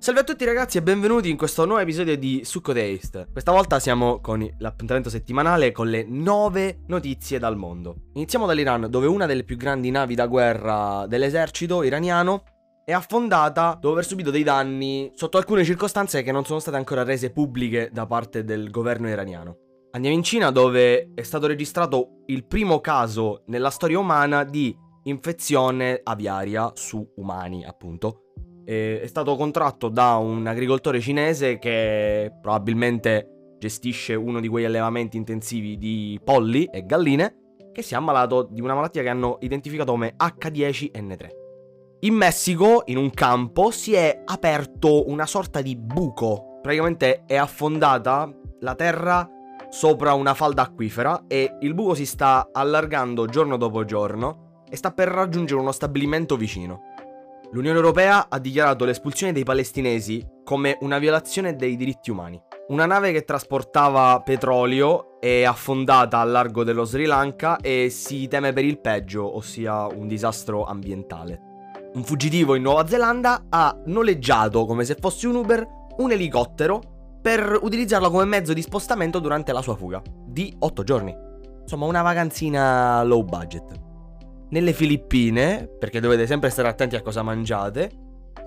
Salve a tutti ragazzi e benvenuti in questo nuovo episodio di Succo Taste. Questa volta siamo con l'appuntamento settimanale con le 9 notizie dal mondo. Iniziamo dall'Iran dove una delle più grandi navi da guerra dell'esercito iraniano è affondata dopo aver subito dei danni sotto alcune circostanze che non sono state ancora rese pubbliche da parte del governo iraniano. Andiamo in Cina dove è stato registrato il primo caso nella storia umana di infezione aviaria su umani, appunto è stato contratto da un agricoltore cinese che probabilmente gestisce uno di quegli allevamenti intensivi di polli e galline che si è ammalato di una malattia che hanno identificato come H10N3. In Messico, in un campo, si è aperto una sorta di buco. Praticamente è affondata la terra sopra una falda acquifera e il buco si sta allargando giorno dopo giorno e sta per raggiungere uno stabilimento vicino. L'Unione Europea ha dichiarato l'espulsione dei palestinesi come una violazione dei diritti umani. Una nave che trasportava petrolio è affondata al largo dello Sri Lanka e si teme per il peggio, ossia un disastro ambientale. Un fuggitivo in Nuova Zelanda ha noleggiato, come se fosse un Uber, un elicottero per utilizzarlo come mezzo di spostamento durante la sua fuga, di 8 giorni. Insomma, una vacanzina low budget. Nelle Filippine, perché dovete sempre stare attenti a cosa mangiate,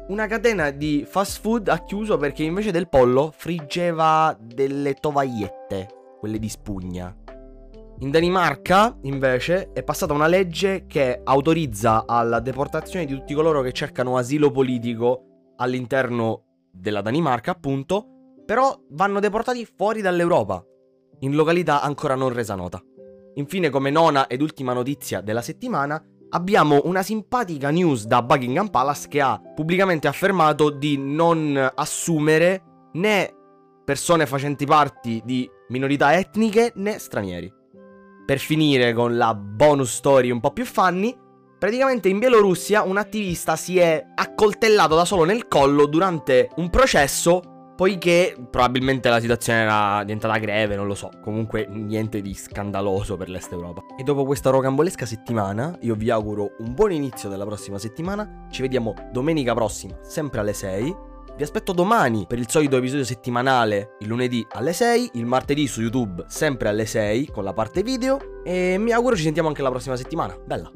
una catena di fast food ha chiuso perché invece del pollo friggeva delle tovagliette, quelle di spugna. In Danimarca, invece, è passata una legge che autorizza alla deportazione di tutti coloro che cercano asilo politico all'interno della Danimarca, appunto, però vanno deportati fuori dall'Europa, in località ancora non resa nota. Infine, come nona ed ultima notizia della settimana, abbiamo una simpatica news da Buckingham Palace che ha pubblicamente affermato di non assumere né persone facenti parte di minorità etniche né stranieri. Per finire con la bonus story un po' più funny, praticamente in Bielorussia un attivista si è accoltellato da solo nel collo durante un processo Poiché probabilmente la situazione era diventata greve, non lo so. Comunque niente di scandaloso per l'Est Europa. E dopo questa rocambolesca settimana, io vi auguro un buon inizio della prossima settimana. Ci vediamo domenica prossima, sempre alle 6. Vi aspetto domani per il solito episodio settimanale, il lunedì alle 6, il martedì su YouTube sempre alle 6 con la parte video. E mi auguro ci sentiamo anche la prossima settimana. Bella!